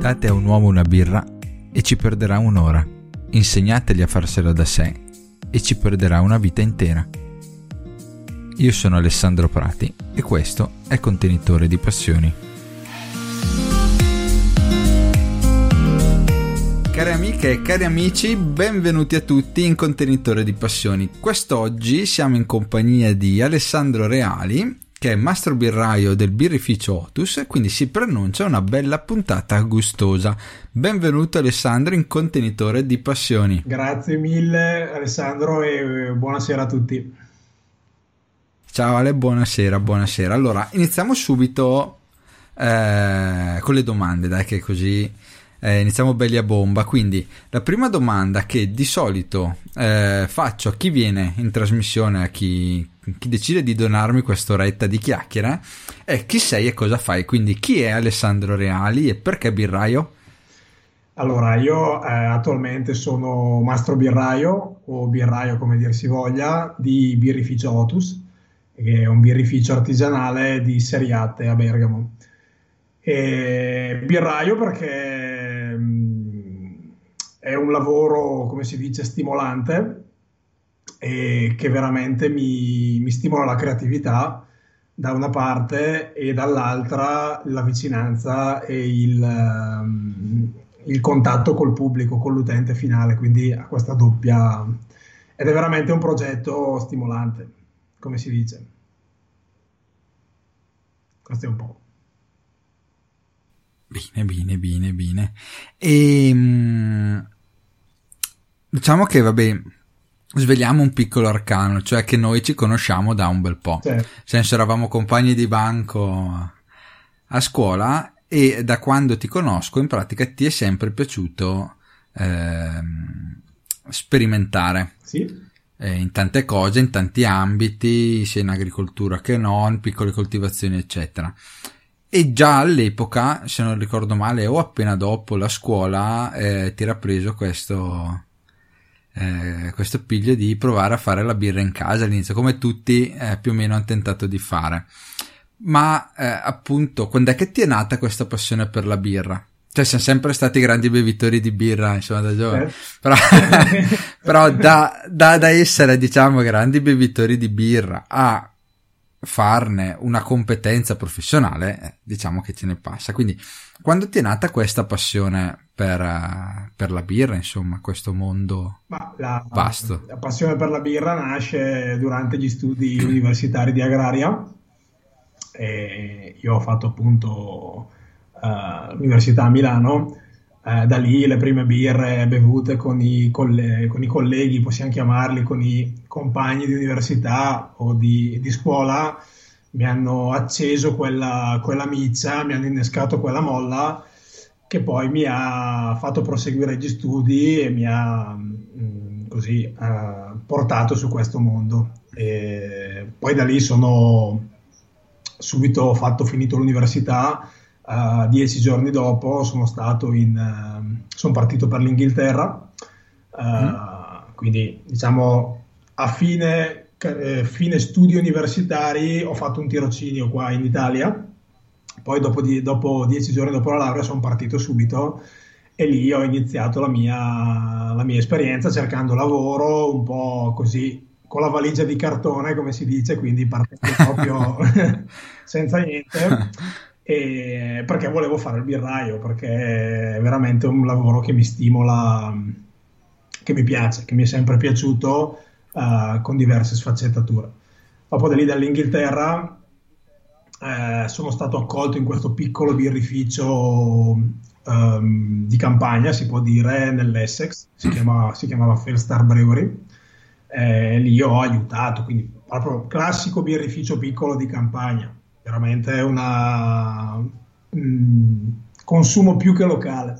Date a un uomo una birra e ci perderà un'ora. Insegnategli a farsela da sé e ci perderà una vita intera. Io sono Alessandro Prati e questo è Contenitore di Passioni. Cari amiche e cari amici, benvenuti a tutti in Contenitore di Passioni. Quest'oggi siamo in compagnia di Alessandro Reali, che è mastro birraio del birrificio Otus quindi si preannuncia una bella puntata gustosa. Benvenuto Alessandro in Contenitore di Passioni. Grazie mille Alessandro e buonasera a tutti. Ciao Ale, buonasera, buonasera. Allora, iniziamo subito eh, con le domande, dai che così eh, iniziamo belli a bomba. Quindi, la prima domanda che di solito eh, faccio a chi viene in trasmissione, a chi, chi decide di donarmi quest'oretta di chiacchiere, è chi sei e cosa fai. Quindi, chi è Alessandro Reali e perché birraio? Allora, io eh, attualmente sono mastro birraio, o birraio come dir si voglia, di birrificio Otus, che è un birrificio artigianale di Seriate a Bergamo. E birraio perché mh, è un lavoro, come si dice, stimolante e che veramente mi, mi stimola la creatività da una parte e dall'altra la vicinanza e il, um, il contatto col pubblico, con l'utente finale, quindi a questa doppia ed è veramente un progetto stimolante, come si dice. Questo è un po'. Bene, bene, bene, bene. E ehm, diciamo che vabbè, svegliamo un piccolo arcano, cioè che noi ci conosciamo da un bel po'. Sì. Nel senso eravamo compagni di banco a scuola e da quando ti conosco in pratica ti è sempre piaciuto eh, sperimentare. Sì. In tante cose, in tanti ambiti, sia in agricoltura che non, piccole coltivazioni, eccetera. E già all'epoca, se non ricordo male, o appena dopo la scuola, eh, ti era preso questo, eh, questo piglio di provare a fare la birra in casa all'inizio, come tutti eh, più o meno hanno tentato di fare. Ma eh, appunto, quando è che ti è nata questa passione per la birra? Cioè, siamo sempre stati grandi bevitori di birra, insomma, da giovani. Eh. Però, però da, da, da essere, diciamo, grandi bevitori di birra a farne una competenza professionale, eh, diciamo che ce ne passa. Quindi, quando ti è nata questa passione per, uh, per la birra, insomma, questo mondo la, vasto? La passione per la birra nasce durante gli studi universitari di agraria. E io ho fatto appunto uh, l'università a Milano. Uh, da lì le prime birre bevute con i, coll- con i, colleghi, possiamo chiamarli, con i compagni di università o di, di scuola, mi hanno acceso quella, quella miccia, mi hanno innescato quella molla che poi mi ha fatto proseguire gli studi e mi ha mh, mm, così uh, portato su questo mondo. E poi da lì sono subito fatto finito l'università Uh, dieci giorni dopo sono stato in, uh, sono partito per l'Inghilterra, uh, mm. quindi diciamo a fine, eh, fine, studi universitari ho fatto un tirocinio qua in Italia, poi dopo, di, dopo dieci giorni dopo la laurea sono partito subito e lì ho iniziato la mia, la mia esperienza cercando lavoro un po' così con la valigia di cartone come si dice, quindi partendo proprio senza niente e perché volevo fare il birraio, perché è veramente un lavoro che mi stimola, che mi piace, che mi è sempre piaciuto uh, con diverse sfaccettature. Dopo da lì dall'Inghilterra eh, sono stato accolto in questo piccolo birrificio um, di campagna, si può dire, nell'Essex, si, chiama, si chiamava Felstar Brewery. Eh, lì ho aiutato, quindi proprio classico birrificio piccolo di campagna veramente è un mm, consumo più che locale.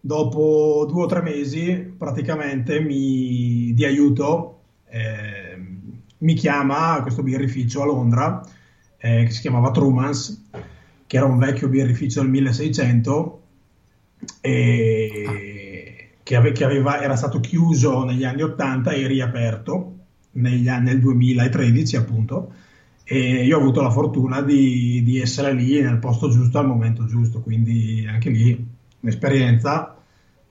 Dopo due o tre mesi, praticamente mi, di aiuto, eh, mi chiama questo birrificio a Londra, eh, che si chiamava Trumans, che era un vecchio birrificio del 1600 e che, ave, che aveva, era stato chiuso negli anni 80 e riaperto negli, nel 2013 appunto e io ho avuto la fortuna di, di, essere lì nel posto giusto al momento giusto, quindi anche lì un'esperienza.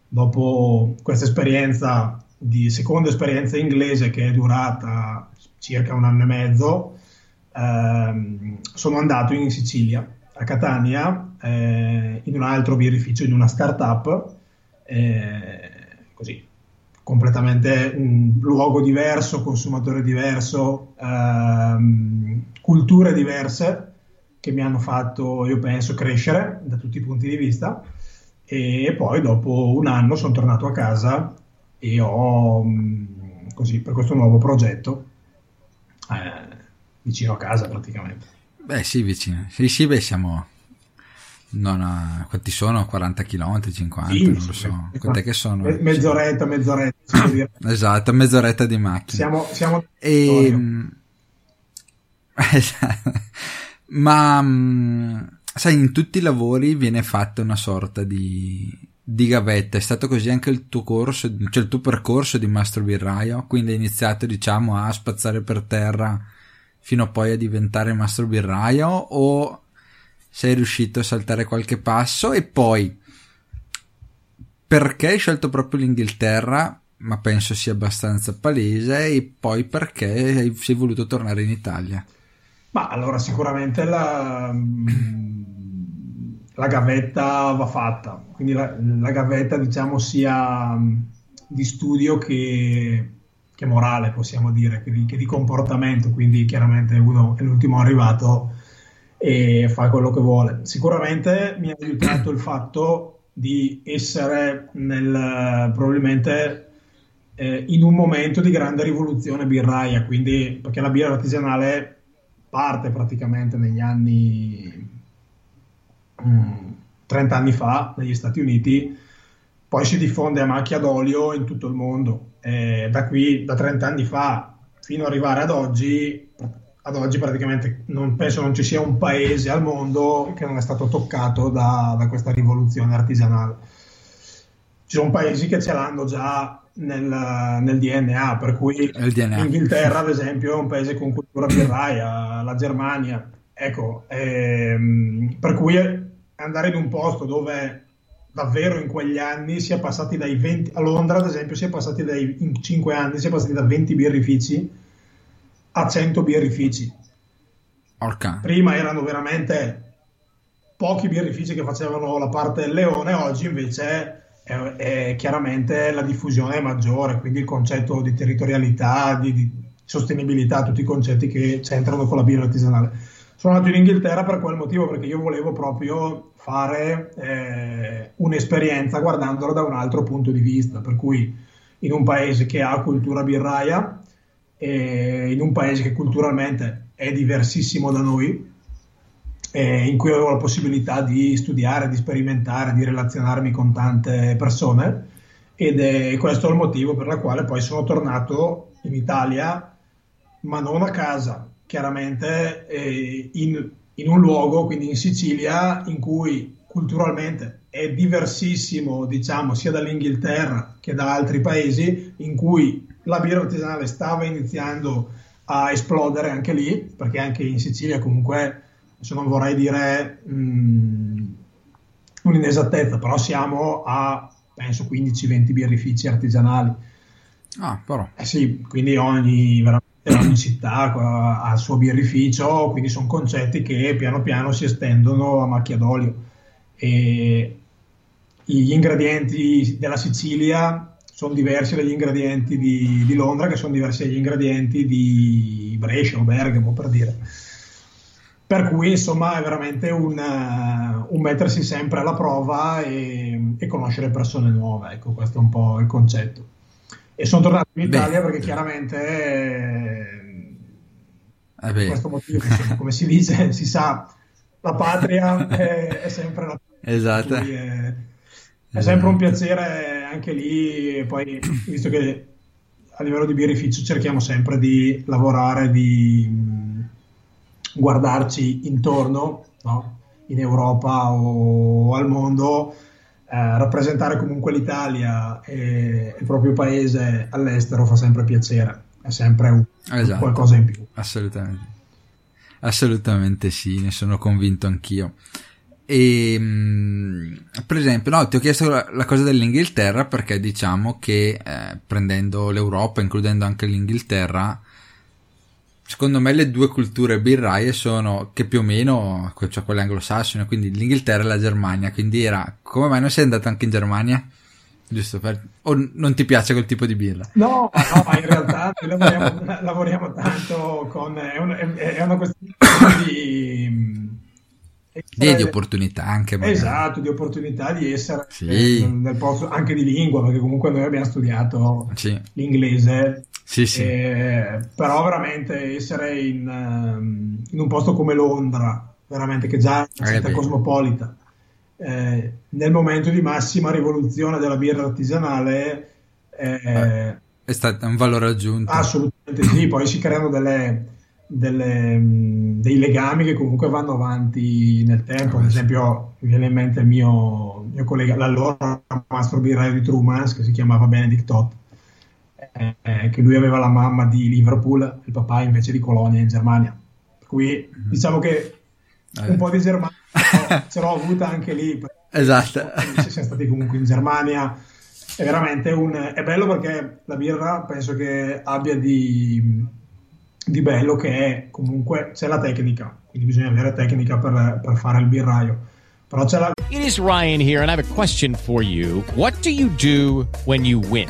Dopo questa esperienza di seconda esperienza inglese che è durata circa un anno e mezzo, ehm, sono andato in Sicilia, a Catania, eh, in un altro birrificio, in una startup, eh, così completamente un luogo diverso, consumatore diverso, ehm, culture diverse che mi hanno fatto, io penso, crescere da tutti i punti di vista. E poi dopo un anno sono tornato a casa e ho mm, così per questo nuovo progetto eh, vicino a casa praticamente. Beh, sì, vicino. Sì, sì, beh, siamo non ha, quanti sono? 40 km, 50, sì, non lo so. Quant'è che sono? mezz'oretta, mezz'oretta. esatto, mezz'oretta di macchina. Siamo, siamo e, ma mm, sai, in tutti i lavori viene fatta una sorta di, di gavetta. È stato così anche il tuo corso, cioè il tuo percorso di mastro birraio. Quindi hai iniziato, diciamo, a spazzare per terra fino a poi a diventare mastro birraio o sei riuscito a saltare qualche passo e poi perché hai scelto proprio l'Inghilterra ma penso sia abbastanza palese e poi perché sei voluto tornare in Italia? Ma allora sicuramente la, la gavetta va fatta. Quindi la, la, gavetta diciamo sia di studio che, che morale possiamo dire che di, che di comportamento. Quindi chiaramente uno è l'ultimo arrivato e fa quello che vuole. Sicuramente mi ha aiutato il fatto di essere nel, probabilmente eh, in un momento di grande rivoluzione birraia, quindi perché la birra artigianale parte praticamente negli anni mm, 30 anni fa negli Stati Uniti, poi si diffonde a macchia d'olio in tutto il mondo. E da qui, da 30 anni fa fino ad arrivare ad oggi, ad oggi praticamente non penso non ci sia un paese al mondo che non è stato toccato da, da questa rivoluzione artigianale. Ci sono paesi che ce l'hanno già nel, nel DNA, per cui l'Inghilterra, ad esempio, è un paese con cultura birraia, la Germania, ecco, ehm, per cui andare in un posto dove davvero in quegli anni si è passati dai 20, a Londra ad esempio si è passati dai, in 5 anni si è passati da 20 birrifici a 100 birrifici. Orca. Prima erano veramente pochi birrifici che facevano la parte del leone, oggi invece è, è chiaramente la diffusione è maggiore, quindi il concetto di territorialità, di, di sostenibilità, tutti i concetti che c'entrano con la birra artigianale. Sono andato in Inghilterra per quel motivo, perché io volevo proprio fare eh, un'esperienza guardandola da un altro punto di vista, per cui in un paese che ha cultura birraia, in un paese che culturalmente è diversissimo da noi, in cui avevo la possibilità di studiare, di sperimentare, di relazionarmi con tante persone. Ed è questo il motivo per il quale poi sono tornato in Italia, ma non a casa, chiaramente eh, in, in un luogo, quindi in Sicilia, in cui culturalmente è diversissimo, diciamo, sia dall'Inghilterra che da altri paesi, in cui la birra artigianale stava iniziando a esplodere anche lì, perché anche in Sicilia comunque, se non vorrei dire mh, mm, un'inesattezza, però siamo a penso 15-20 birrifici artigianali. Ah, però. Eh sì, quindi ogni, ogni città ha il suo birrificio, quindi sono concetti che piano piano si estendono a macchia d'olio. E gli ingredienti della Sicilia sono diversi dagli ingredienti di, di, Londra, che sono diversi dagli ingredienti di Brescia o Bergamo, per dire. Per cui, insomma, è veramente un, un mettersi sempre alla prova e, e, conoscere persone nuove. Ecco, questo è un po' il concetto. E sono tornato in Italia Beh. perché chiaramente... eh per questo motivo, insomma, come si dice, si sa, la patria è, è sempre la patria. Esatto. È, è, sempre un piacere anche lì, poi visto che a livello di birrificio cerchiamo sempre di lavorare, di guardarci intorno, no? in Europa o al mondo, eh, rappresentare comunque l'Italia e il proprio paese all'estero fa sempre piacere, è sempre un, esatto. qualcosa in più. Assolutamente. Assolutamente sì, ne sono convinto anch'io. E mm, per esempio, no, ti ho chiesto la, la cosa dell'Inghilterra perché diciamo che eh, prendendo l'Europa, includendo anche l'Inghilterra, secondo me le due culture birraie sono che più o meno, cioè quelle anglosassone, quindi l'Inghilterra e la Germania. Quindi era come mai non sei andato anche in Germania? Giusto per... O non ti piace quel tipo di birra? No, no in realtà noi lavoriamo, lavoriamo tanto con... È, un, è una questione di... Di, di opportunità anche magari. esatto di opportunità di essere sì. nel posto anche di lingua perché comunque noi abbiamo studiato sì. l'inglese sì, sì. Eh, però veramente essere in, um, in, un posto come Londra veramente che già è una città cosmopolita eh, nel momento di massima rivoluzione della birra artigianale eh, è stato un valore aggiunto. Assolutamente sì, poi si creano delle, delle, dei legami che comunque vanno avanti nel tempo. Ad esempio, mi viene in mente il mio, mio collega, l'allora mastro birraio di Trumans, che si chiamava Benedict Todd, eh, che lui aveva la mamma di Liverpool, il papà invece di Colonia in Germania. Per cui mhm. diciamo che un eh. po' di Germania ce l'ho avuta anche lì. Esatto. Se siamo stati comunque in Germania. È veramente un... È bello perché la birra penso che abbia di, di bello che è comunque c'è la tecnica, quindi bisogna avere tecnica per, per fare il birraio. Però c'è la... It is Ryan here and I have a question for you. What do you do when you win?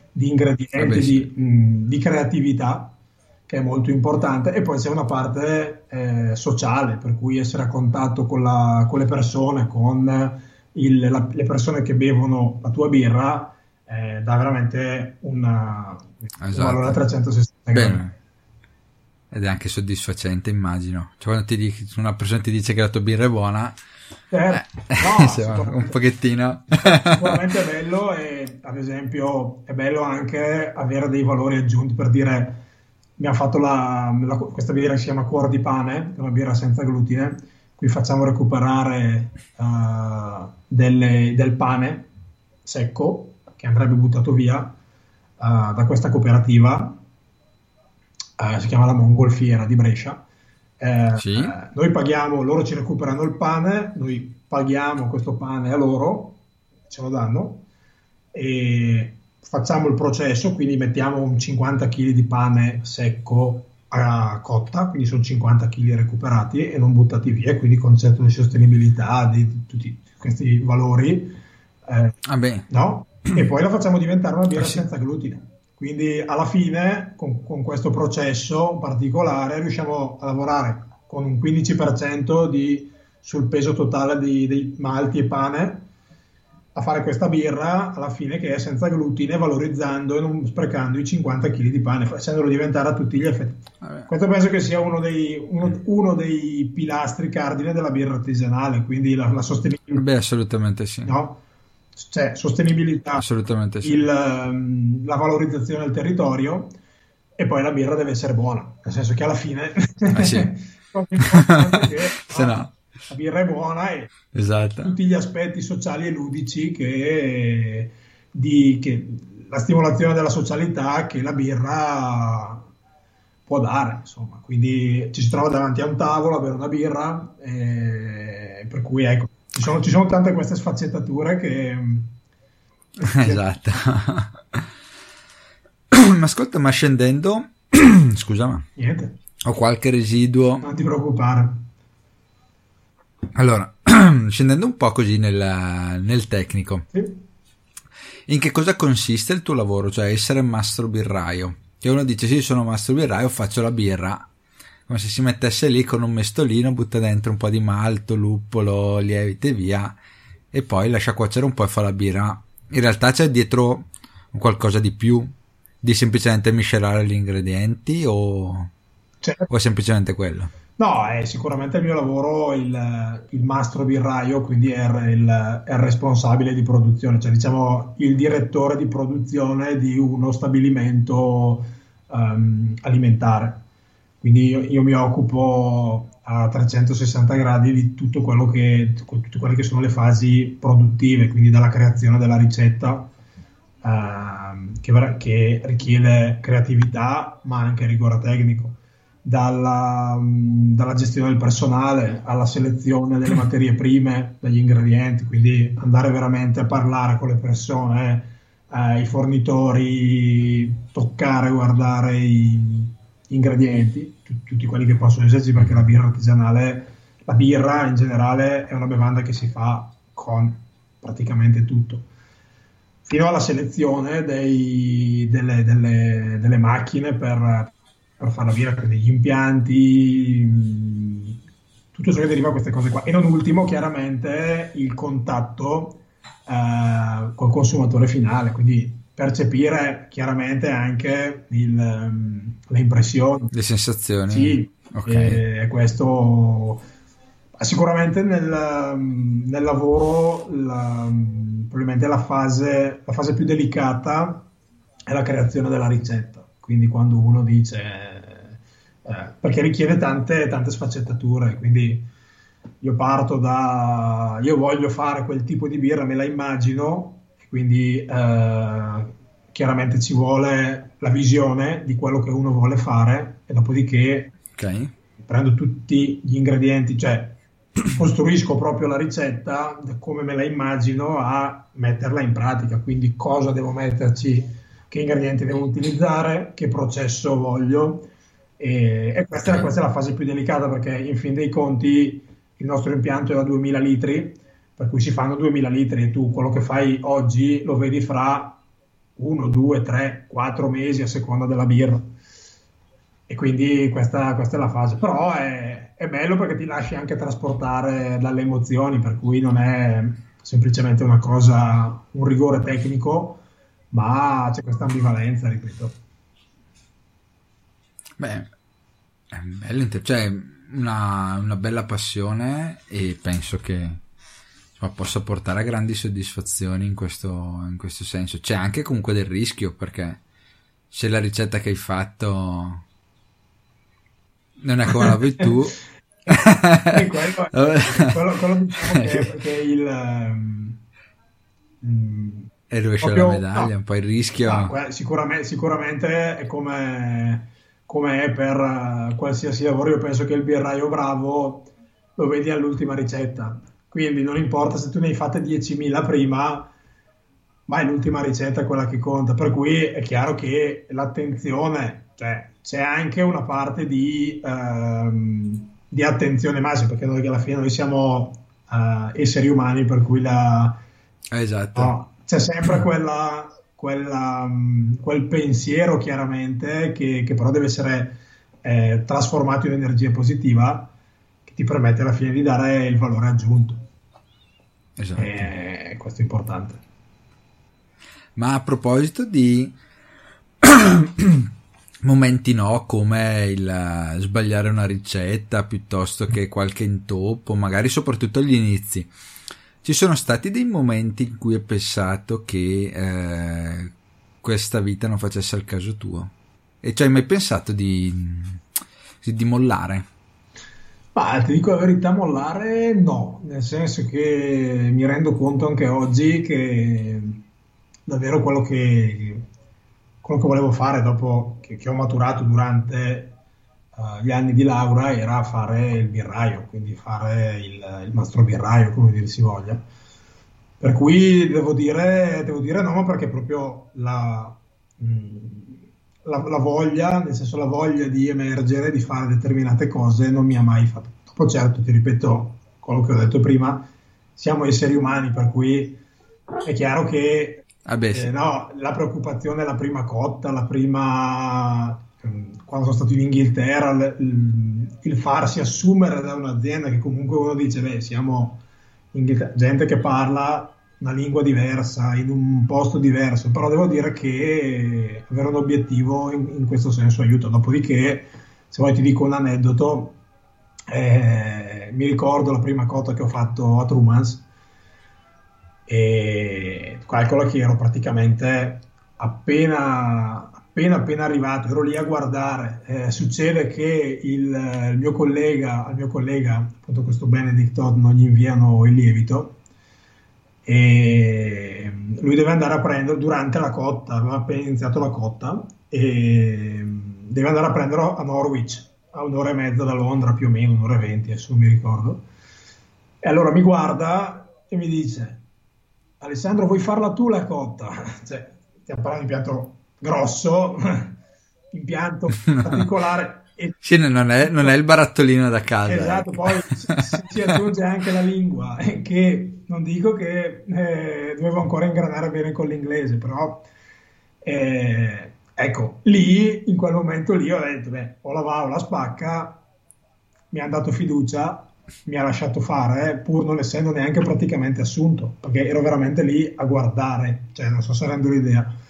di ingredienti, di, mh, di, creatività, che è molto importante, e poi c'è una parte eh, sociale, per cui essere a contatto con, la, con le persone, con il, la, le persone che bevono la tua birra, eh, dà veramente una, esatto. un valore a 360 gradi. Ed è anche soddisfacente, immagino. Cioè, quando ti dici, una persona ti dice che la tua birra è buona, eh, no, un pochettino. Sicuramente è bello e ad esempio è bello anche avere dei valori aggiunti per dire abbiamo fatto la, la, questa birra che si chiama cuore di pane, è una birra senza glutine, qui facciamo recuperare uh, delle, del pane secco che andrebbe buttato via uh, da questa cooperativa, uh, si chiama la Mongolfiera di Brescia eh, sì. eh, noi paghiamo, loro ci recuperano il pane, noi paghiamo questo pane a loro, ce lo danno, e facciamo il processo, quindi mettiamo un 50 kg di pane secco a cotta, quindi sono 50 kg recuperati e non buttati via, quindi concetto di sostenibilità, di tutti questi valori. Eh, ah no? E poi la facciamo diventare una birra ah, sì. senza glutine. Quindi alla fine, con, con, questo processo particolare, riusciamo a lavorare con un 15% di, sul peso totale di, dei malti e pane, a fare questa birra alla fine che è senza glutine, valorizzando e non sprecando i 50 kg di pane, facendolo diventare a tutti gli effetti. Vabbè. Questo penso che sia uno dei, uno, uno dei, pilastri cardine della birra artigianale, quindi la, la sostenibilità. Beh, assolutamente sì. No? Cioè sostenibilità, Assolutamente sì. il, um, la valorizzazione del territorio e poi la birra deve essere buona, nel senso che alla fine eh sì. che, Se no. la birra è buona e esatto. tutti gli aspetti sociali e ludici che, di, che la stimolazione della socialità che la birra può dare, insomma. Quindi ci si trova davanti a un tavolo a bere una birra, eh, per cui ecco, ci sono, ci sono tante queste sfaccettature che... esatto. ma ascolta, ma scendendo... Scusa, ma... Niente. Ho qualche residuo. Non ti preoccupare. Allora, scendendo un po' così nel, nel tecnico. Sì. In che cosa consiste il tuo lavoro? Cioè essere mastro birraio. Che uno dice sì, sono mastro birraio, faccio la birra. Come se si mettesse lì con un mestolino, butta dentro un po' di malto, luppolo, lievito e via. E poi lascia cuocere un po' e fa la birra. In realtà c'è dietro qualcosa di più di semplicemente miscelare gli ingredienti o, Certo. o è semplicemente quello? No, è sicuramente il mio lavoro il, il mastro birraio, quindi è il, è il responsabile di produzione, cioè diciamo il direttore di produzione di uno stabilimento ehm, alimentare. Quindi io, io mi occupo a 360 gradi di tutto quello che, tutte quelle che sono le fasi produttive, quindi dalla creazione della ricetta, ehm, che, che richiede creatività ma anche rigore tecnico. Dalla, mh, dalla gestione del personale alla selezione delle materie prime, degli ingredienti, quindi andare veramente a parlare con le persone, eh, i fornitori, toccare, guardare i ingredienti, tu- tutti quelli che possono esserci, perché la birra artigianale, la birra in generale è una bevanda che si fa con praticamente tutto fino alla selezione dei- delle, delle- delle macchine per, per fare la birra, quindi impianti, mh, tutto ciò che deriva da queste cose qua. E non ultimo, chiaramente, il contatto eh, col consumatore finale, quindi percepire chiaramente anche il, ehm, le impressioni. Le sensazioni? Sì, Ok. e questo sicuramente nel, nel lavoro la, probabilmente la fase, la fase più delicata è la creazione della ricetta. Quindi quando uno dice, eh, perché richiede tante, tante sfaccettature, quindi io parto da, io voglio fare quel tipo di birra, me la immagino, quindi eh, chiaramente ci vuole la visione di quello che uno vuole fare e dopodiché Ok. prendo tutti gli ingredienti, cioè costruisco proprio la ricetta da come me la immagino a metterla in pratica, quindi cosa devo metterci, che ingredienti devo utilizzare, che processo voglio. E, e questa, Ok. questa è la fase più delicata perché in fin dei conti il nostro impianto è da 2000 litri, per cui si fanno 2000 litri e tu quello che fai oggi lo vedi fra 1, 2, 3, 4 mesi a seconda della birra. E quindi questa, questa è la fase. Però è, è bello perché ti lasci anche trasportare dalle emozioni, per cui non è semplicemente una cosa, un rigore tecnico, ma c'è questa ambivalenza, ripeto. Beh, è bello, cioè una, una bella passione e penso che insomma, possa portare a grandi soddisfazioni in questo, in questo senso. C'è anche comunque del rischio perché se la ricetta che hai fatto non è come la vuoi tu, quello, quello, quello diciamo che è perché il... mm, e rovescia proprio- la medaglia, no. un po' il rischio. No, que- sicuramente, sicuramente è come, come è per eh, qualsiasi lavoro. Io penso che il birraio bravo lo vedi all'ultima ricetta. Quindi non importa se tu ne hai fatte 10.000 prima, ma è l'ultima ricetta quella che conta. Per cui è chiaro che l'attenzione, cioè c'è anche una parte di, ehm, di attenzione massima, perché noi alla fine noi siamo eh, esseri umani, per cui la, Esatto. No, c'è sempre quella, quella, mh, quel pensiero chiaramente che, che però deve essere eh, trasformato in energia positiva che ti permette alla fine di dare il valore aggiunto. Esatto. E questo è importante. Ma a proposito di momenti no, come il eh, sbagliare una ricetta piuttosto che qualche intoppo, magari soprattutto agli inizi, ci sono stati dei momenti in cui hai pensato che eh, questa vita non facesse al caso tuo? E ci hai mai pensato di, di mollare? Ma ti dico la verità, mollare no, nel senso che mi rendo conto anche oggi che davvero quello che, quello che volevo fare dopo che, che ho maturato durante eh, gli anni di laurea era fare il birraio, quindi fare il, il mastro birraio, come dir si voglia. Per cui devo dire, devo dire no, perché proprio la, mh, la, la, voglia, nel senso la voglia di emergere, di fare determinate cose, non mi ha mai fatto. Dopo certo, ti ripeto quello che ho detto prima, siamo esseri umani, per cui è chiaro che ah beh, sì. eh, no, la preoccupazione è la prima cotta, la prima ehm, quando sono stato in Inghilterra, il, il, farsi assumere da un'azienda che comunque uno dice, beh, siamo gente che parla una lingua diversa, in un posto diverso, però devo dire che avere un obiettivo in, in questo senso aiuta. Dopodiché, se vuoi ti dico un aneddoto, eh, mi ricordo la prima cotta che ho fatto a Trumans e calcola che ero praticamente appena appena appena arrivato, ero lì a guardare, eh, succede che il, il, mio collega, al mio collega, appunto questo Benedict Todd, non gli inviano il lievito e lui deve andare a prendere durante la cotta, aveva appena iniziato la cotta e deve andare a prenderlo a Norwich, a un'ora e mezza da Londra più o meno, un'ora e venti, adesso mi ricordo. E allora mi guarda e mi dice, Alessandro vuoi farla tu la cotta? Cioè, stiamo parlando di piatto grosso, impianto particolare. E... Sì, non è, non è, il barattolino da casa. Esatto, ecco. poi si, aggiunge anche la lingua, che non dico che eh, dovevo ancora ingranare bene con l'inglese, però eh, ecco, lì, in quel momento lì ho detto, beh, o la va o la spacca, mi ha dato fiducia, mi ha lasciato fare, pur non essendo neanche praticamente assunto, perché ero veramente lì a guardare, cioè non so se rendo l'idea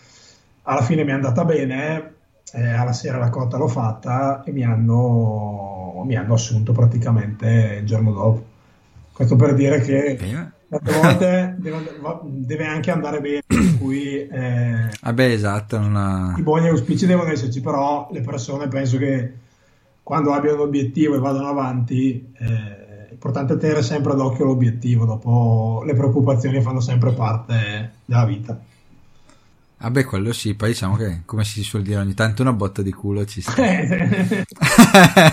alla fine mi è andata bene, eh, alla sera la cotta l'ho fatta e mi hanno, mi hanno assunto praticamente il giorno dopo. Questo per dire che tante volte deve, deve, anche andare bene, per cui eh, Vabbè, esatto, una... i buoni auspici devono esserci, però le persone penso che quando abbiano un obiettivo e vadano avanti, eh, è importante tenere sempre d'occhio l'obiettivo, dopo le preoccupazioni fanno sempre parte della vita. Vabbè, quello sì, poi diciamo che, come si suol dire, ogni tanto una botta di culo ci sta.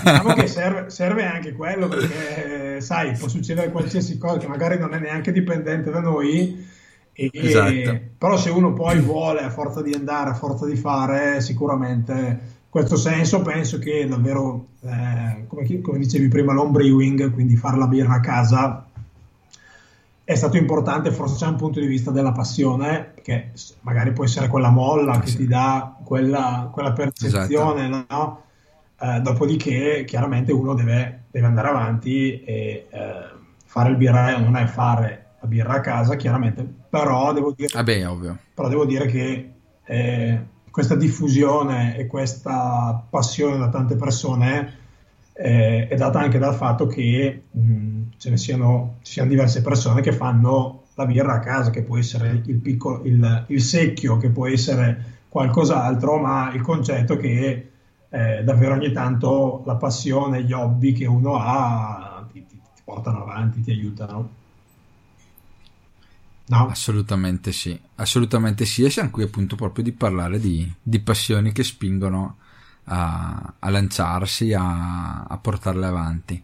diciamo che serve, serve, anche quello, perché, sai, può succedere qualsiasi cosa che magari non è neanche dipendente da noi, e, esatto. però se uno poi vuole, a forza di andare, a forza di fare, sicuramente in questo senso penso che davvero, eh, come, come dicevi prima, l'home quindi fare la birra a casa, è stato importante forse da un punto di vista della passione, che magari può essere quella molla che ti dà quella, quella percezione, esatto. no? eh, dopodiché chiaramente uno deve, deve andare avanti e eh, fare il birraio non è fare la birra a casa, chiaramente, però devo dire, ah beh, però devo dire che eh, questa diffusione e questa passione da tante persone eh, è data anche dal fatto che mh, ce ne siano, ci siano diverse persone che fanno la birra a casa, che può essere il, piccolo, il, il secchio, che può essere qualcos'altro, ma il concetto che eh, davvero ogni tanto la passione, gli hobby che uno ha ti, ti, ti portano avanti, ti aiutano. No? Assolutamente sì, assolutamente sì, e siamo qui appunto proprio di parlare di, di passioni che spingono a, a lanciarsi, a, a portarle avanti.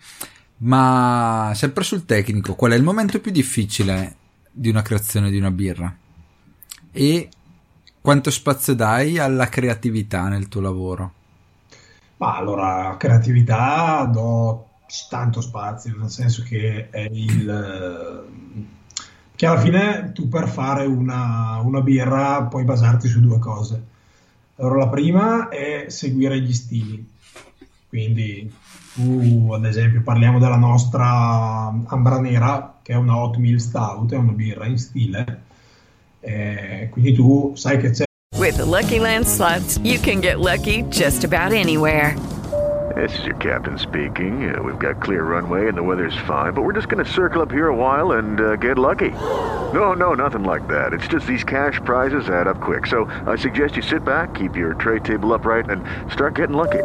Ma sempre sul tecnico, qual è il momento più difficile di una creazione di una birra? E quanto spazio dai alla creatività nel tuo lavoro? Ma allora, creatività do tanto spazio, nel senso che è il che alla fine tu per fare una, una birra puoi basarti su due cose allora, la prima è seguire gli stili. Quindi, tu, ad esempio, parliamo della nostra Ambra Nera, che è una Oatmeal Stout, è una birra in stile. Eh, quindi tu sai che c'è. With the Lucky Land slots, you can get lucky just about anywhere. This is your captain speaking. Uh, we've got clear runway and the weather's fine, but we're just going to circle up here a while and uh, get lucky. No, no, nothing like that. It's just these cash prizes add up quick. So I suggest you sit back, keep your tray table upright, and start getting lucky.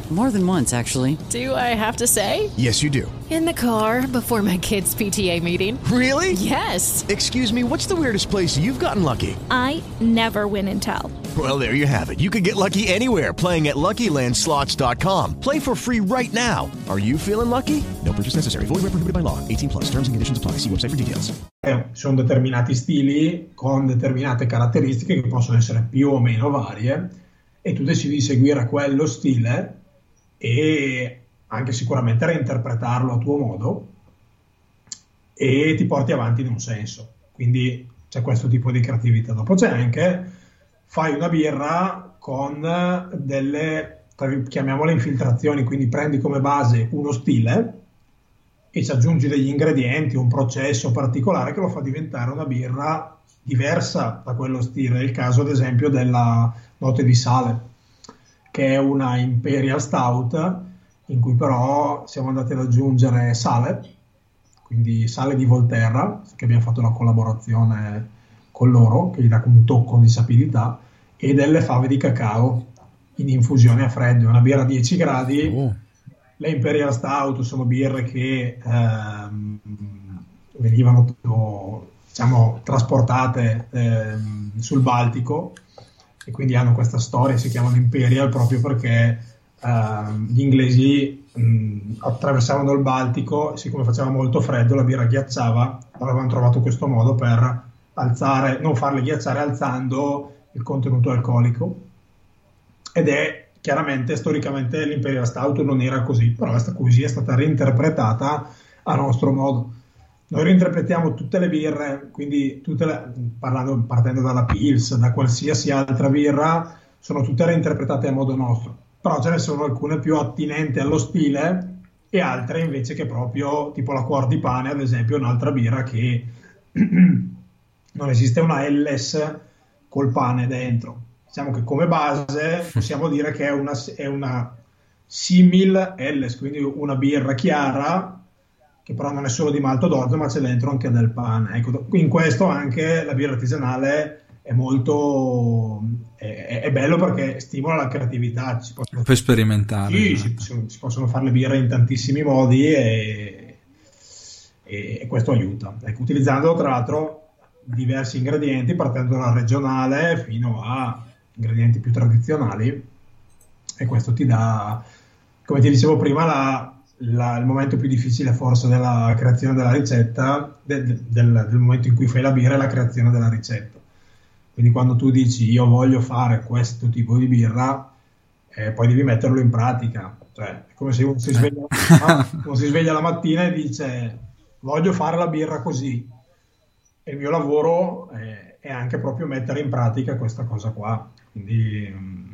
More than once, actually. Do I have to say? Yes, you do. In the car before my kids' PTA meeting. Really? Yes. Excuse me, what's the weirdest place you've gotten lucky? I never win and tell. Well, there you have it. You can get lucky anywhere playing at LuckyLandSlots.com. Play for free right now. Are you feeling lucky? No purchase necessary. Void where prohibited by law. 18 plus. Terms and conditions apply. See website for details. Eh, sono determinati stili con determinate caratteristiche che possono essere più o meno varie e tu decidi di seguire quello stile e anche sicuramente reinterpretarlo a tuo modo e ti porti avanti in un senso. Quindi c'è questo tipo di creatività. Dopo c'è anche fai una birra con delle chiamiamole infiltrazioni, quindi prendi come base uno stile e ci aggiungi degli ingredienti, un processo particolare che lo fa diventare una birra diversa da quello stile. È il caso, ad esempio, della note di sale, che è una Imperial Stout, in cui però siamo andati ad aggiungere sale, quindi sale di Volterra, che abbiamo fatto la collaborazione con loro, che gli dà un tocco di sapidità, e delle fave di cacao in infusione a freddo, una birra a 10 gradi. Oh. Le Imperial Stout sono birre che ehm, venivano diciamo, trasportate ehm, sul Baltico e quindi hanno questa storia, si chiamano Imperial proprio perché ehm, gli inglesi mh, attraversavano il Baltico, siccome faceva molto freddo la birra ghiacciava, avevano trovato questo modo per alzare, non farle ghiacciare alzando il contenuto alcolico ed è chiaramente storicamente l'Imperial Stout non era così, però questa così è stata reinterpretata a nostro modo. Noi reinterpretiamo tutte le birre, quindi tutte le, parlando, partendo dalla Pils, da qualsiasi altra birra, sono tutte reinterpretate a modo nostro. Però ce ne sono alcune più attinenti allo stile e altre invece che proprio, tipo la Cuor di Pane, ad esempio, è un'altra birra che non esiste una Ls col pane dentro diciamo che come base possiamo dire che è una, è una simil Elles, quindi una birra chiara che però non è solo di malto d'orzo ma c'è dentro anche del pane. Ecco, in questo anche la birra artigianale è molto è, è bello perché stimola la creatività. Si possono, per sperimentare. Sì, si, si, possono fare le birre in tantissimi modi e, e, e questo aiuta. Ecco, utilizzando tra l'altro diversi ingredienti partendo dalla regionale fino a ingredienti più tradizionali e questo ti dà, come ti dicevo prima, la, la, il momento più difficile forse della creazione della ricetta, de, de, del, del, momento in cui fai la birra, è la creazione della ricetta. Quindi quando tu dici io voglio fare questo tipo di birra, eh, poi devi metterlo in pratica. Cioè, è come se uno si sveglia, uno si sveglia la mattina e dice voglio fare la birra così. E il mio lavoro è, è anche proprio mettere in pratica questa cosa qua. Quindi mm,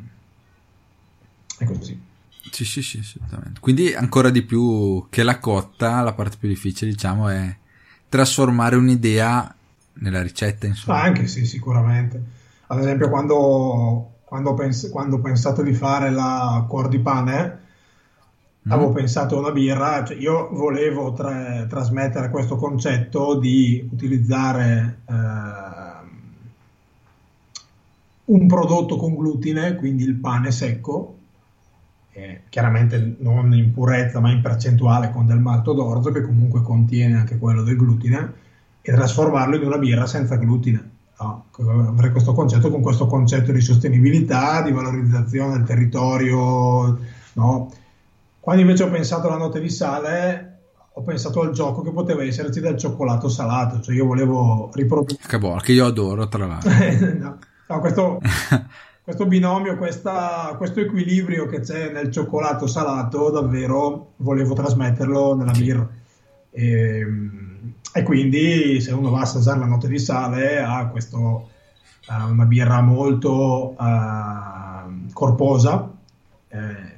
è così. Sì, sì, sì, assolutamente. Quindi ancora di più che la cotta, la parte più difficile, diciamo, è trasformare un'idea nella ricetta, insomma. Ah, anche sì, sicuramente. Ad esempio, quando, quando, pens- quando ho pensato di fare la cuor di pane, mm. avevo pensato a una birra, cioè io volevo tra- trasmettere questo concetto di utilizzare eh, un prodotto con glutine, quindi il pane secco, eh, chiaramente non in purezza ma in percentuale con del malto d'orzo che comunque contiene anche quello del glutine, e trasformarlo in una birra senza glutine. No, avrei questo concetto con questo concetto di sostenibilità, di valorizzazione del territorio. No? Quando invece ho pensato alla notte di sale, ho pensato al gioco che poteva esserci del cioccolato salato, cioè io volevo riprodurre... Che buono, che io adoro tra l'altro. no no, questo, questo, binomio, questa, questo equilibrio che c'è nel cioccolato salato, davvero volevo trasmetterlo nella birra. E, ehm, e, quindi se uno va a assaggiare la notte di sale ha questo, uh, una birra molto uh, corposa, eh,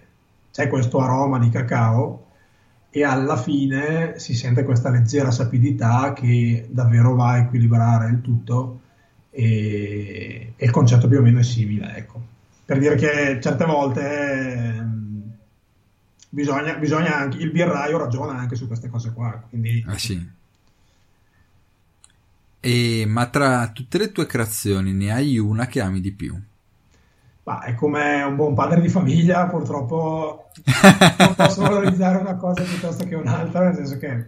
c'è questo aroma di cacao e alla fine si sente questa leggera sapidità che davvero va a equilibrare il tutto e, e il concetto più o meno è simile. Ecco. Per dire che certe volte eh, bisogna, bisogna, anche, il birraio ragiona anche su queste cose qua. Quindi... Ah, sì. E, ma tra tutte le tue creazioni ne hai una che ami di più? Ma è come un buon padre di famiglia, purtroppo non posso valorizzare una cosa piuttosto che un'altra, nel senso che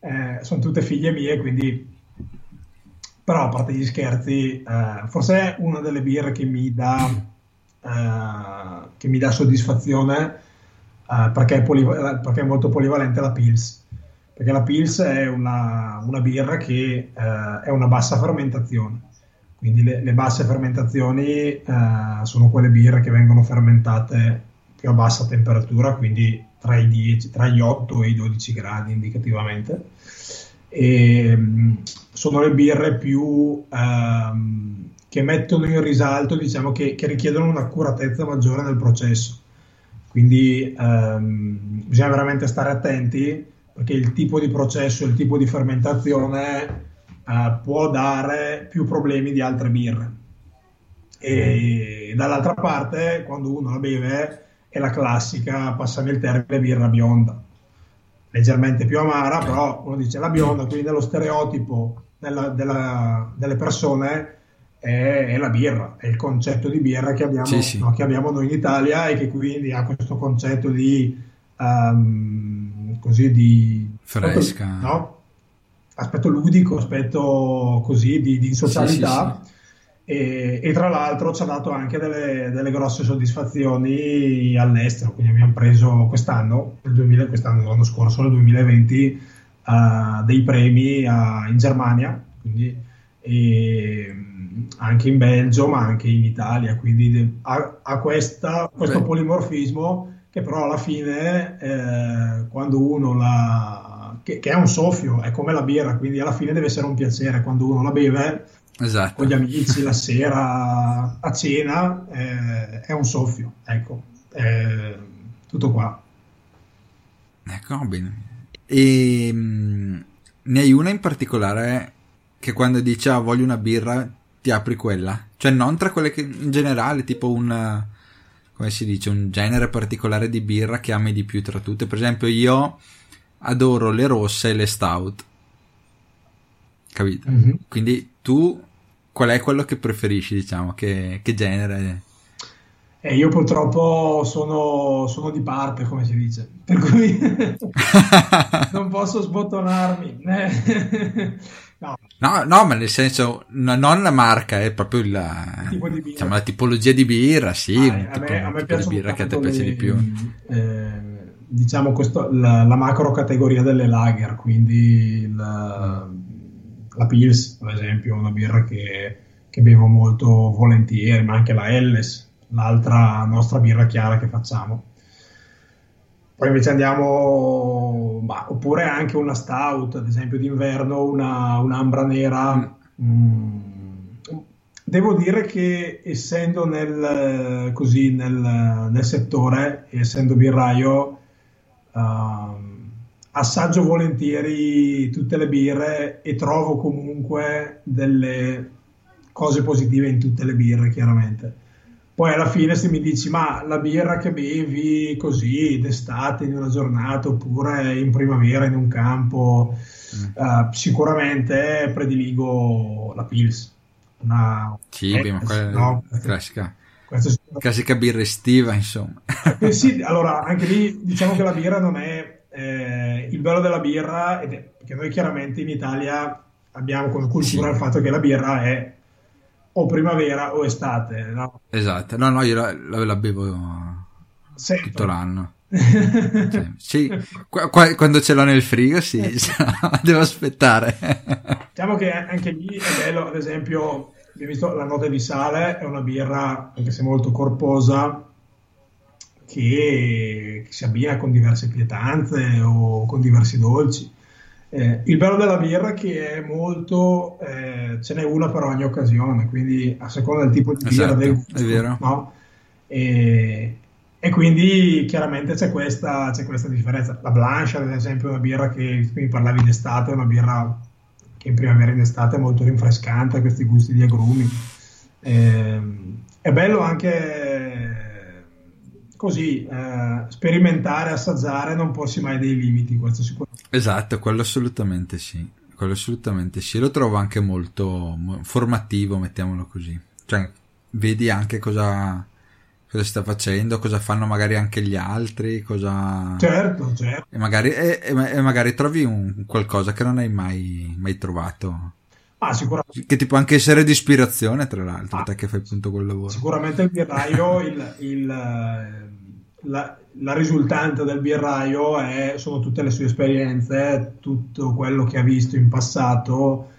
eh, sono tutte figlie mie, quindi... Però a parte gli scherzi, eh, forse è una delle birre che mi dà, eh, che mi dà soddisfazione eh, perché, è poliv- perché, è molto polivalente la Pils. Perché la Pils è una, una birra che eh, è una bassa fermentazione quindi le, le basse fermentazioni eh, sono quelle birre che vengono fermentate più a bassa temperatura, quindi tra i, 10, tra gli 8 e i 12 gradi indicativamente. E, mm, sono le birre più ehm, che mettono in risalto, diciamo che, che, richiedono un'accuratezza maggiore nel processo. Quindi ehm, bisogna veramente stare attenti perché il tipo di processo, il tipo di fermentazione uh, può dare più problemi di altre birre. E dall'altra parte, quando uno la beve, è la classica, passami il termine, birra bionda. Leggermente più amara, però uno dice la bionda, quindi nello stereotipo della, della, delle persone è, è, la birra, è il concetto di birra che abbiamo, sì, sì. No, che abbiamo, noi in Italia e che quindi ha questo concetto di, um, così di fresca. No? aspetto ludico, aspetto così di, di socialità. Sì, sì, sì. E, e, tra l'altro ci ha dato anche delle, delle, grosse soddisfazioni all'estero. Quindi abbiamo preso quest'anno, nel 2000, quest'anno, l'anno scorso, nel 2020, uh, eh, dei premi uh, in Germania, quindi, e, anche in Belgio, ma anche in Italia. Quindi ha, ha questa, questo Beh. polimorfismo che però alla fine, eh, quando uno la che, che, è un soffio, è come la birra, quindi alla fine deve essere un piacere quando uno la beve esatto. con gli amici la sera a cena, eh, è un soffio, ecco, è tutto qua. Ecco, bene. E mh, mm, ne hai una in particolare che quando dici ah, voglio una birra ti apri quella? Cioè non tra quelle che in generale, tipo un come si dice, un genere particolare di birra che ami di più tra tutte. Per esempio, io adoro le rosse e le stout. Capito? Mm-hmm. Quindi tu qual è quello che preferisci, diciamo, che, che genere? Eh, io purtroppo sono, sono, di parte, come si dice, per cui non posso sbottonarmi. no. no. no, ma nel senso, no, non la marca, è proprio la, diciamo, la tipologia di birra, sì, ah, a, tipo, me, a me piace birra che a te piace le, di più. Eh, diciamo questo, la, la, macro categoria delle lager, quindi la, la Pils, per esempio, una birra che, che, bevo molto volentieri, ma anche la Elles, l'altra nostra birra chiara che facciamo. Poi invece andiamo, bah, oppure anche una stout, ad esempio d'inverno, una, un'ambra nera. Mm. Devo dire che essendo nel, così, nel, nel settore, essendo birraio, uh, assaggio volentieri tutte le birre e trovo comunque delle cose positive in tutte le birre, chiaramente. Poi alla fine se mi dici ma la birra che bevi così d'estate in una giornata oppure in primavera in un campo, mm. uh, sicuramente prediligo la Pils. Una, sì, eh, prima, quella no, classica questa Classica birra estiva, insomma. Eh sì, allora anche lì diciamo che la birra non è eh, il bello della birra, è, perché noi chiaramente in Italia abbiamo come cultura sì. il fatto che la birra è o primavera o estate. No? Esatto, no, no, io la, la, la bevo Sempre. tutto l'anno. sì, sì. Qu- qu- quando ce l'ho nel frigo, sì, devo aspettare. Diciamo che anche lì è bello, ad esempio, abbiamo visto la nota di sale, è una birra, anche se molto corposa, che, che si abbina con diverse pietanze o con diversi dolci. Eh, il bello della birra è che è molto, eh, ce n'è una per ogni occasione, quindi a seconda del tipo di birra esatto, del gusto. No? E, e, quindi chiaramente c'è questa, c'è questa, differenza. La Blanche, ad esempio, è una birra che mi parlavi d'estate, è una birra che in primavera e in estate è molto rinfrescante, questi gusti di agrumi. Eh, è bello anche così eh, sperimentare, assaggiare, non porsi mai dei limiti, questo sicuramente. Esatto, quello assolutamente sì. Quello assolutamente sì, lo trovo anche molto formativo, mettiamolo così. Cioè, vedi anche cosa, cosa sta facendo, cosa fanno magari anche gli altri, cosa... Certo, certo. E magari, e, e magari trovi un, qualcosa che non hai mai, mai trovato. Ah, sicuramente. Che ti può anche essere di ispirazione, tra l'altro, ah, te che fai appunto quel lavoro. Sicuramente il birraio, il, il, la, la, risultante del birraio è, sono tutte le sue esperienze, tutto quello che ha visto in passato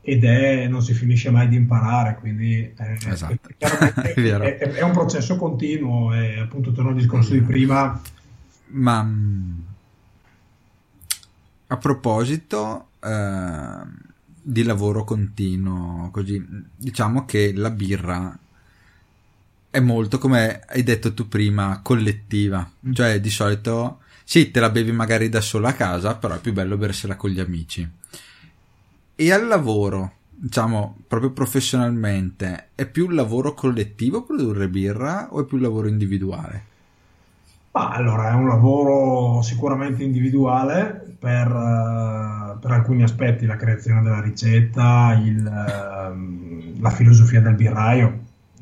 ed è, non si finisce mai di imparare, quindi è, esatto. è, è, è, un processo continuo e appunto torno al discorso di prima. Ma mm, a proposito eh, di lavoro continuo, così diciamo che la birra è molto, come hai detto tu prima, collettiva, mm. cioè di solito sì, te la bevi magari da sola a casa, però è più bello bersela con gli amici e al lavoro, diciamo proprio professionalmente, è più un lavoro collettivo produrre birra o è più un lavoro individuale? Ah, allora, è un lavoro sicuramente individuale per, uh, per, alcuni aspetti, la creazione della ricetta, il, uh, la filosofia del birraio,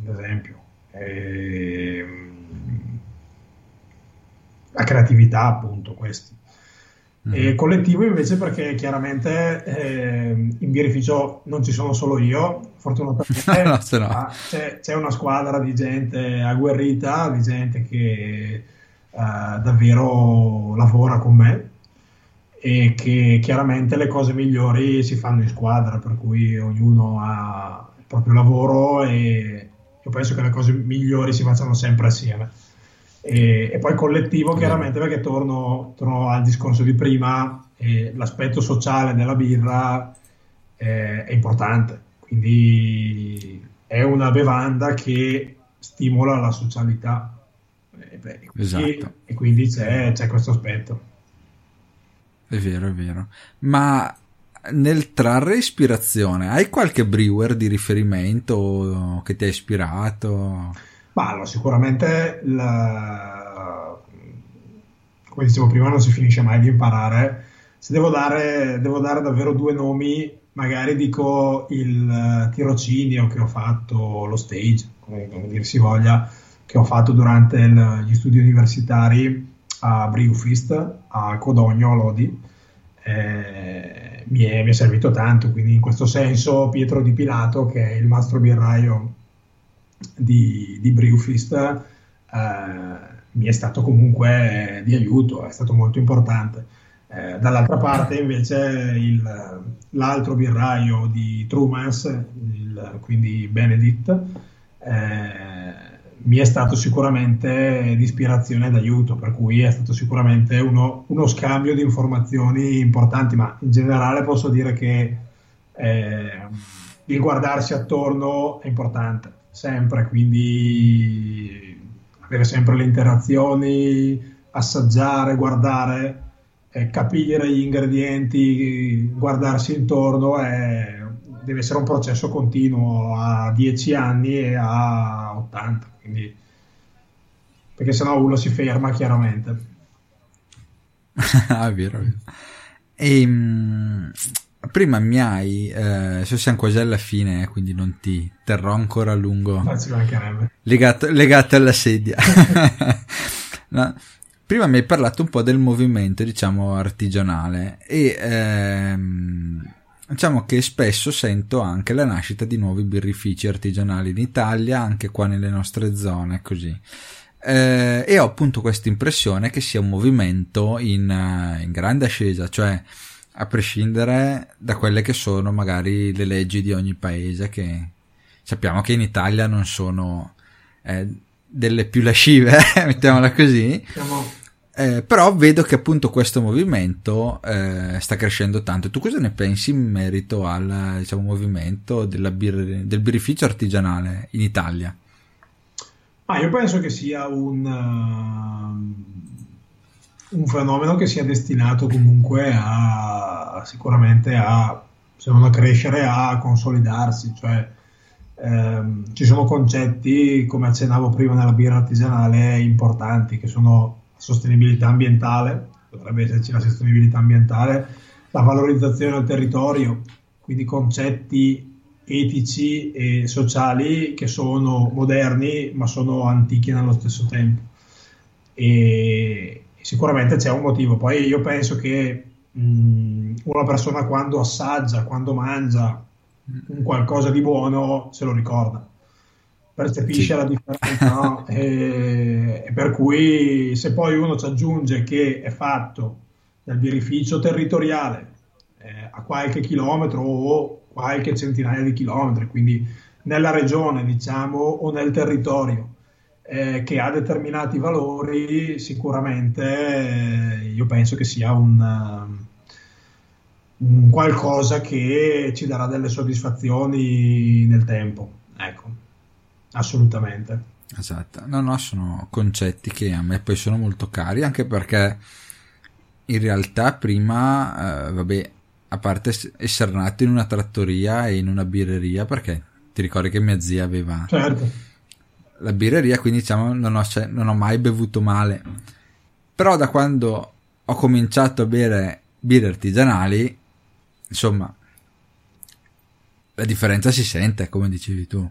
ad esempio, e, um, la creatività, appunto, questi. Mm. E collettivo invece perché chiaramente eh, in birrificio non ci sono solo io, fortunatamente no, no. C'è, c'è, una squadra di gente agguerrita, di gente che eh, davvero lavora con me e che chiaramente le cose migliori si fanno in squadra, per cui ognuno ha il proprio lavoro e io penso che le cose migliori si facciano sempre assieme e, e poi collettivo chiaramente perché torno, torno, al discorso di prima, l'aspetto sociale della birra eh, è importante, quindi è una bevanda che stimola la socialità e, beh, esatto. e, e quindi c'è, c'è questo aspetto. È vero, è vero. Ma nel trarre ispirazione, hai qualche brewer di riferimento che ti ha ispirato? Ma allora, sicuramente, la... come dicevo prima, non si finisce mai di imparare. Se devo dare, devo dare davvero due nomi, magari dico il tirocinio che ho fatto, lo stage, come, dir si voglia, che ho fatto durante il, gli studi universitari a Briufist, a Codogno, a Lodi. Eh, mi, è, mi, è, servito tanto, quindi in questo senso Pietro Di Pilato, che è il mastro birraio di, di Brewfist eh, mi è stato comunque di aiuto, è stato molto importante. Eh, dall'altra parte invece il, l'altro birraio di Trumans, il, quindi Benedict, eh, mi è stato sicuramente di ispirazione ed aiuto, per cui è stato sicuramente uno, uno scambio di informazioni importanti, ma in generale posso dire che eh, il guardarsi attorno è importante sempre, quindi avere sempre le interazioni, assaggiare, guardare, eh, capire gli ingredienti, guardarsi intorno, è, deve essere un processo continuo a 10 anni e a 80, quindi, perché sennò uno si ferma chiaramente. ah, vero, vero. E, ehm, prima mi hai, eh, adesso siamo quasi alla fine, quindi non ti terrò ancora a lungo. Legato, legato alla sedia. no, prima mi hai parlato un po' del movimento, diciamo, artigianale e ehm, diciamo che spesso sento anche la nascita di nuovi birrifici artigianali in Italia, anche qua nelle nostre zone, così. Eh, e ho appunto questa impressione che sia un movimento in, in grande ascesa, cioè a prescindere da quelle che sono magari le leggi di ogni paese che sappiamo che in Italia non sono eh, delle più lascive, mettiamola così. Eh, però vedo che appunto questo movimento eh, sta crescendo tanto. Tu cosa ne pensi in merito al diciamo, movimento bir- del birrificio artigianale in Italia? Ah, io penso che sia un, uh un fenomeno che sia destinato comunque a sicuramente a, se non a crescere, a consolidarsi, cioè ehm, ci sono concetti, come accennavo prima nella birra artigianale, importanti, che sono sostenibilità ambientale, dovrebbe esserci la sostenibilità ambientale, la valorizzazione del territorio, quindi concetti etici e sociali che sono moderni ma sono antichi nello stesso tempo. E sicuramente c'è un motivo. Poi io penso che mh, una persona quando assaggia, quando mangia un qualcosa di buono, se lo ricorda, percepisce sì. la differenza. no? e, e per cui se poi uno ci aggiunge che è fatto dal birrificio territoriale eh, a qualche chilometro o qualche centinaia di chilometri, quindi nella regione, diciamo, o nel territorio eh, che ha determinati valori, sicuramente eh, io penso che sia un, un, qualcosa che ci darà delle soddisfazioni nel tempo. Ecco, assolutamente. Esatto, no, no, sono concetti che a me poi sono molto cari, anche perché in realtà prima, eh, vabbè, a parte essere nato in una trattoria e in una birreria, perché ti ricordi che mia zia aveva certo. la birreria, quindi diciamo non ho, cioè, non ho mai bevuto male. Però da quando ho cominciato a bere birre artigianali, insomma, la differenza si sente, come dicevi tu.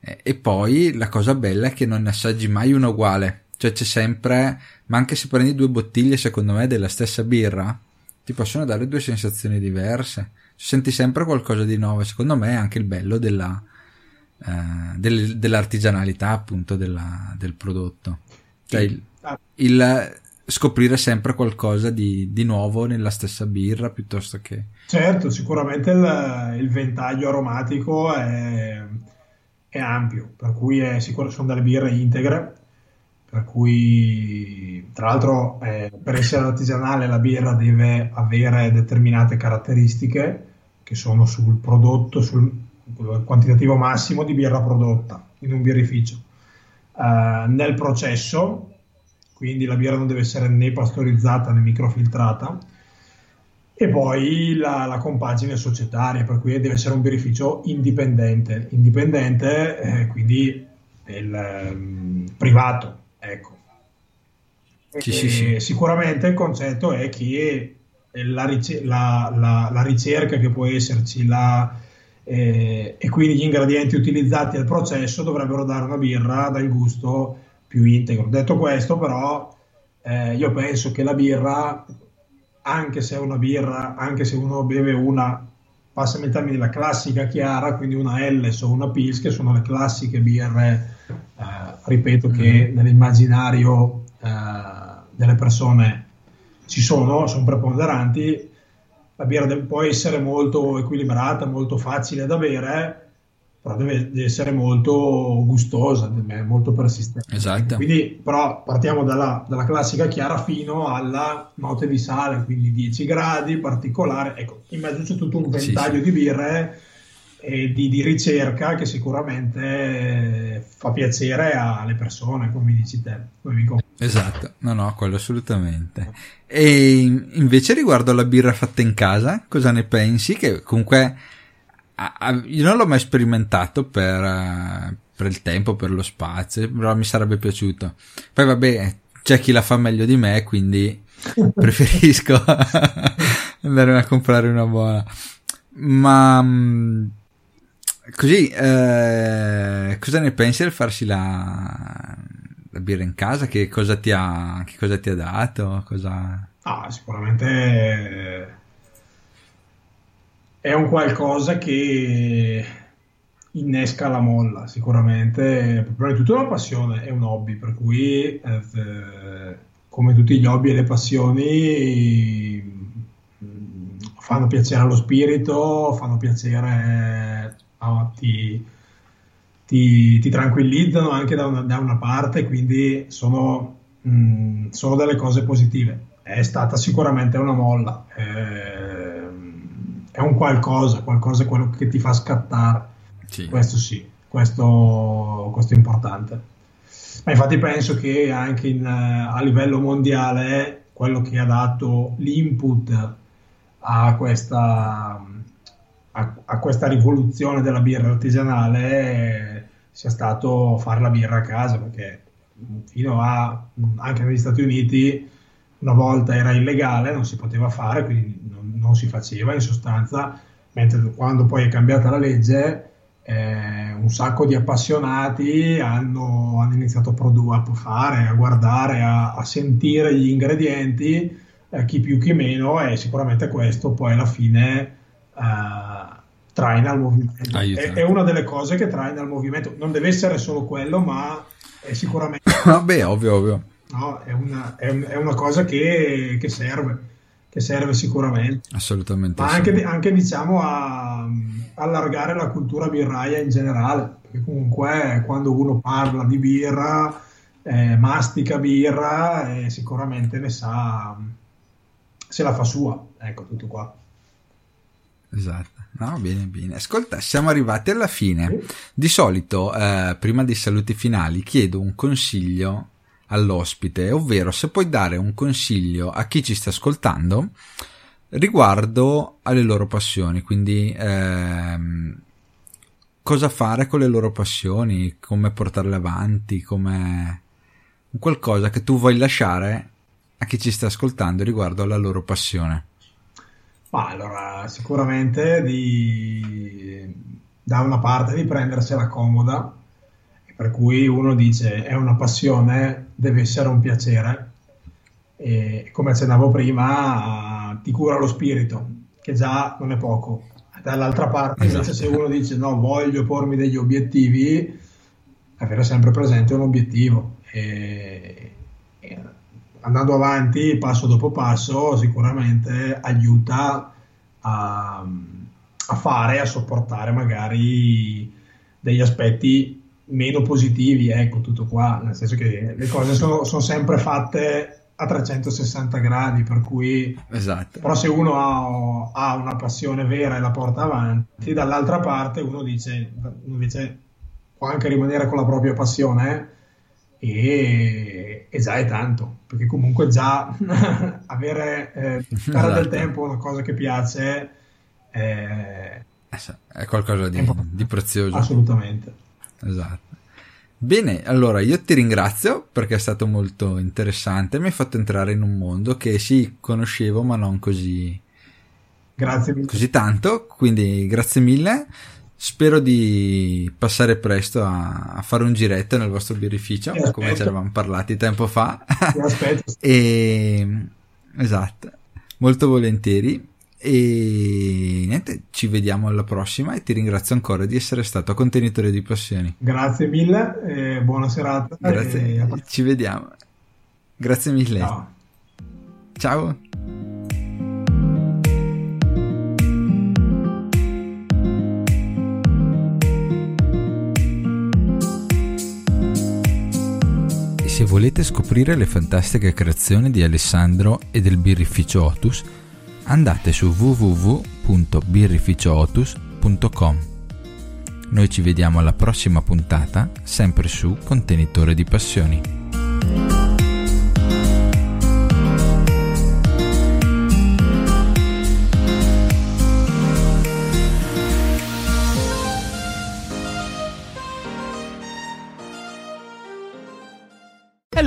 E poi la cosa bella è che non ne assaggi mai uno uguale. Cioè c'è sempre, ma anche se prendi due bottiglie, secondo me, della stessa birra, ti possono dare due sensazioni diverse. Senti sempre qualcosa di nuovo. Secondo me è anche il bello della, eh, del, dell'artigianalità, appunto, della, del prodotto. Cioè il, il, scoprire sempre qualcosa di, di, nuovo nella stessa birra piuttosto che. Certo, sicuramente il, il ventaglio aromatico è, è, ampio, per cui è sicuro, sono delle birre integre per cui tra l'altro eh, per essere artigianale la birra deve avere determinate caratteristiche che sono sul prodotto, sul quantitativo massimo di birra prodotta in un birrificio. Uh, nel processo, quindi la birra non deve essere né pastorizzata né microfiltrata, e poi la, la, compagine societaria, per cui deve essere un birrificio indipendente, indipendente eh, quindi il, um, privato, Ecco. Sì, sì, sì. Sicuramente il concetto è che la, ric- la, la, la ricerca che può esserci eh, e quindi gli ingredienti utilizzati al processo dovrebbero dare una birra dal gusto più integro. Detto questo, però, eh, io penso che la birra, anche se è una birra, anche se uno beve una, passami il termine, la classica chiara, quindi una Helles o una Pils, che sono le classiche birre eh, ripeto che mm. nell'immaginario eh, delle persone ci sono, sono preponderanti, la birra deve, può essere molto equilibrata, molto facile da bere, però deve, deve essere molto gustosa, molto persistente. Esatto. Quindi, però partiamo dalla, dalla, classica chiara fino alla note di sale, quindi 10 gradi, particolare. Ecco, in mezzo c'è tutto un ventaglio sì, sì. di birre e di, di, ricerca che sicuramente fa piacere alle persone, come dici te. Come esatto, no, no, quello assolutamente. E invece riguardo alla birra fatta in casa, cosa ne pensi? Che comunque io non l'ho mai sperimentato per, per il tempo, per lo spazio, però mi sarebbe piaciuto. Poi vabbè, c'è chi la fa meglio di me, quindi preferisco andare a comprare una buona. Ma Così, eh, cosa ne pensi del farsi la, la, birra in casa? Che cosa ti ha, che cosa ti ha dato? Cosa... Ah, sicuramente è un qualcosa che innesca la molla, sicuramente. Prima di tutto una passione, è un hobby, per cui eh, come tutti gli hobby e le passioni mm, fanno piacere allo spirito, fanno piacere no? ti, ti, ti, tranquillizzano anche da una, da una parte, quindi sono, mh, mm, sono, delle cose positive. È stata sicuramente una molla, è, è un qualcosa, qualcosa quello che ti fa scattare. Sì. Questo sì, questo, questo, è importante. Ma infatti penso che anche in, a livello mondiale quello che ha dato l'input a questa a, a questa rivoluzione della birra artigianale sia stato fare la birra a casa, perché fino a anche negli Stati Uniti una volta era illegale, non si poteva fare, quindi non, non si faceva in sostanza, mentre quando poi è cambiata la legge eh, un sacco di appassionati hanno, hanno iniziato a, produ- a fare, a guardare, a, a sentire gli ingredienti, eh, chi più chi meno, e sicuramente questo poi alla fine eh, traina il movimento. È, è, una delle cose che traina il movimento. Non deve essere solo quello, ma è sicuramente... Vabbè, ovvio, ovvio. No, è, una, è, è una cosa che, che serve che serve sicuramente. Assolutamente. Ma anche, anche, diciamo a, allargare la cultura birraia in generale, perché comunque quando uno parla di birra, eh, mastica birra, eh, sicuramente ne sa, se la fa sua, ecco tutto qua. Esatto. No, bene, bene. Ascolta, siamo arrivati alla fine. Di solito, eh, prima dei saluti finali, chiedo un consiglio all'ospite, ovvero se puoi dare un consiglio a chi ci sta ascoltando riguardo alle loro passioni, quindi ehm, cosa fare con le loro passioni, come portarle avanti, come qualcosa che tu vuoi lasciare a chi ci sta ascoltando riguardo alla loro passione. Ma allora, sicuramente di, da una parte di prendersela comoda, per cui uno dice è una passione, deve essere un piacere, e come accennavo prima, ti cura lo spirito, che già non è poco. Dall'altra parte, esatto. invece, se uno dice no, voglio pormi degli obiettivi, avere sempre presente un obiettivo. E, e andando avanti passo dopo passo, sicuramente aiuta a, a fare, a sopportare magari degli aspetti meno positivi, ecco tutto qua, nel senso che le cose sono, sono sempre fatte a 360 gradi, per cui esatto. però se uno ha, ha, una passione vera e la porta avanti, dall'altra parte uno dice, dice può anche rimanere con la propria passione e, e già è tanto, perché comunque già avere eh, esatto. del tempo una cosa che piace eh, è qualcosa di, di prezioso. Assolutamente. Esatto. Bene, allora io ti ringrazio perché è stato molto interessante, mi hai fatto entrare in un mondo che sì, conoscevo ma non così, grazie mille. così tanto, quindi grazie mille. Spero di passare presto a, a fare un giretto nel vostro birrificio, come ci eravamo parlati tempo fa. e, esatto, molto volentieri. E niente, ci vediamo alla prossima e ti ringrazio ancora di essere stato contenitore di passioni. Grazie mille, e buona serata. Grazie, e... ci vediamo. Grazie mille. Ciao. Ciao. E se volete scoprire le fantastiche creazioni di Alessandro e del birrificio Otus, andate su www.birrificiootus.com. Noi ci vediamo alla prossima puntata, sempre su Contenitore di Passioni.